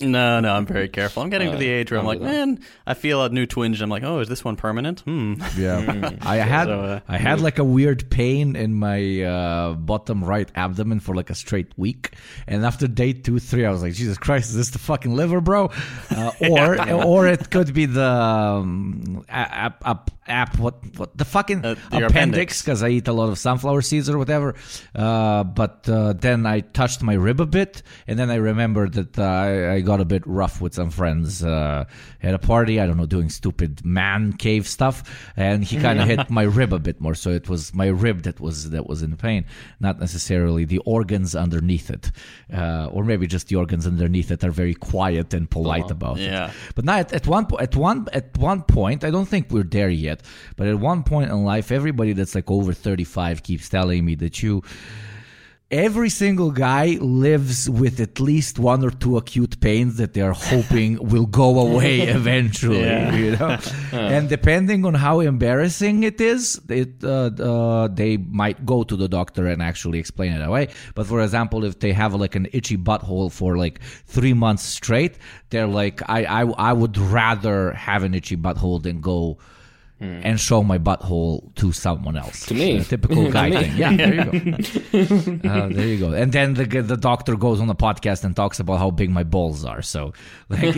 No, no, I'm very careful. I'm getting to the age where I'm like, that. man, I feel a new twinge. I'm like, oh, is this one permanent? Hmm. Yeah, I had So, uh, I had like a weird pain in my uh, bottom right abdomen for like a straight week, and after day two, three, I was like, Jesus Christ, is this the fucking liver, bro? Uh, or or it could be the um, ap, ap, ap, what what the fucking Uh, appendix appendix. because I eat a lot of sunflower seeds or whatever. Uh, but uh, then I touched my rib a bit, and then I remembered that uh, I, I got a bit rough with some friends uh, at a party. I don't know, doing stupid man cave stuff, and he kind of hit my rib a bit more. So it was my rib that was that was in pain, not necessarily the organs underneath it, uh, or maybe just the organs underneath it are very quiet and polite about it. Yeah. But now at, at one po- at one at one point, I don't think we're there yet. But at one point in life, everybody that's like over thirty five keeps telling me that you. Every single guy lives with at least one or two acute pains that they are hoping will go away eventually. Yeah. You know, and depending on how embarrassing it is, it uh, uh, they might go to the doctor and actually explain it away. But for example, if they have like an itchy butthole for like three months straight, they're like, I I, I would rather have an itchy butthole than go. And show my butthole to someone else. To me. A typical guy thing. Yeah, there you go. Uh, there you go. And then the the doctor goes on the podcast and talks about how big my balls are. So, like,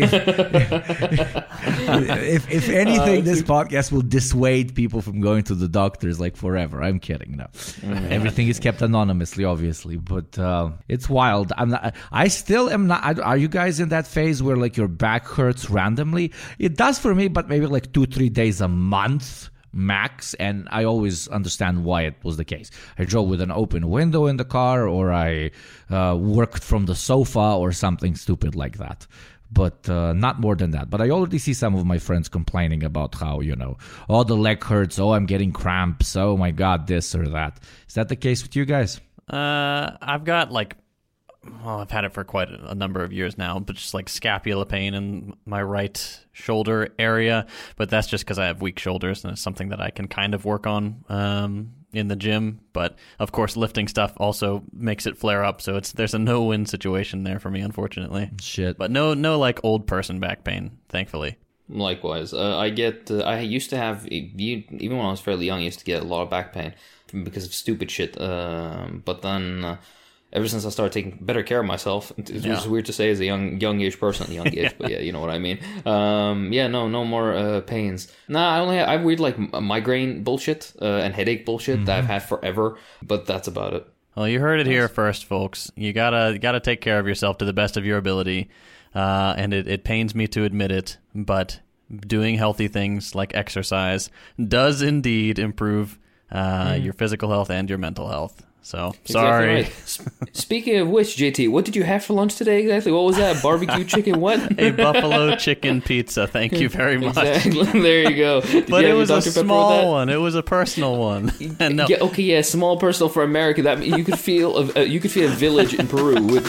if if, anything, this podcast will dissuade people from going to the doctors like forever. I'm kidding. No, everything is kept anonymously, obviously, but uh, it's wild. I'm not. I still am not. Are you guys in that phase where like your back hurts randomly? It does for me, but maybe like two, three days a month max and i always understand why it was the case i drove with an open window in the car or i uh, worked from the sofa or something stupid like that but uh, not more than that. But i already see some of my friends complaining about how you know oh the leg hurts. Oh i'm getting cramps. Oh my god this or that. Is that the case with you guys? Uh, I've got like, well, I've had it for quite a number of years now, but just like scapula pain in my right shoulder area. But that's just because I have weak shoulders, and it's something that I can kind of work on um, in the gym. But of course, lifting stuff also makes it flare up. So it's there's a no-win situation there for me, unfortunately. shit But no, no like old person back pain, thankfully. Likewise, uh, I get. Uh, I used to have e- even when I was fairly young. I used to get a lot of back pain because of stupid shit. Um, but then, uh, ever since I started taking better care of myself, was Yeah. weird to say as a young youngish person, youngish, but yeah, you know what I mean. Um, yeah, no, no more uh, pains. Nah, I only have, I have weird like migraine bullshit uh, and headache bullshit that I've had forever, but that's about it. Well, you heard it here first, folks. You gotta you gotta take care of yourself to the best of your ability. Uh, and it, it pains me to admit it, but doing healthy things like exercise does indeed improve uh, your physical health and your mental health. So Exactly sorry. right. Speaking of which, JT, what did you have for lunch today exactly? What was that? Barbecue chicken? What? A buffalo chicken pizza. Thank you very much. Exactly. there you go. Did But you it was a small one. It was a personal one. No, Yeah, okay, yeah, small personal for America. That you could feel a, uh, you could feel a village in Peru with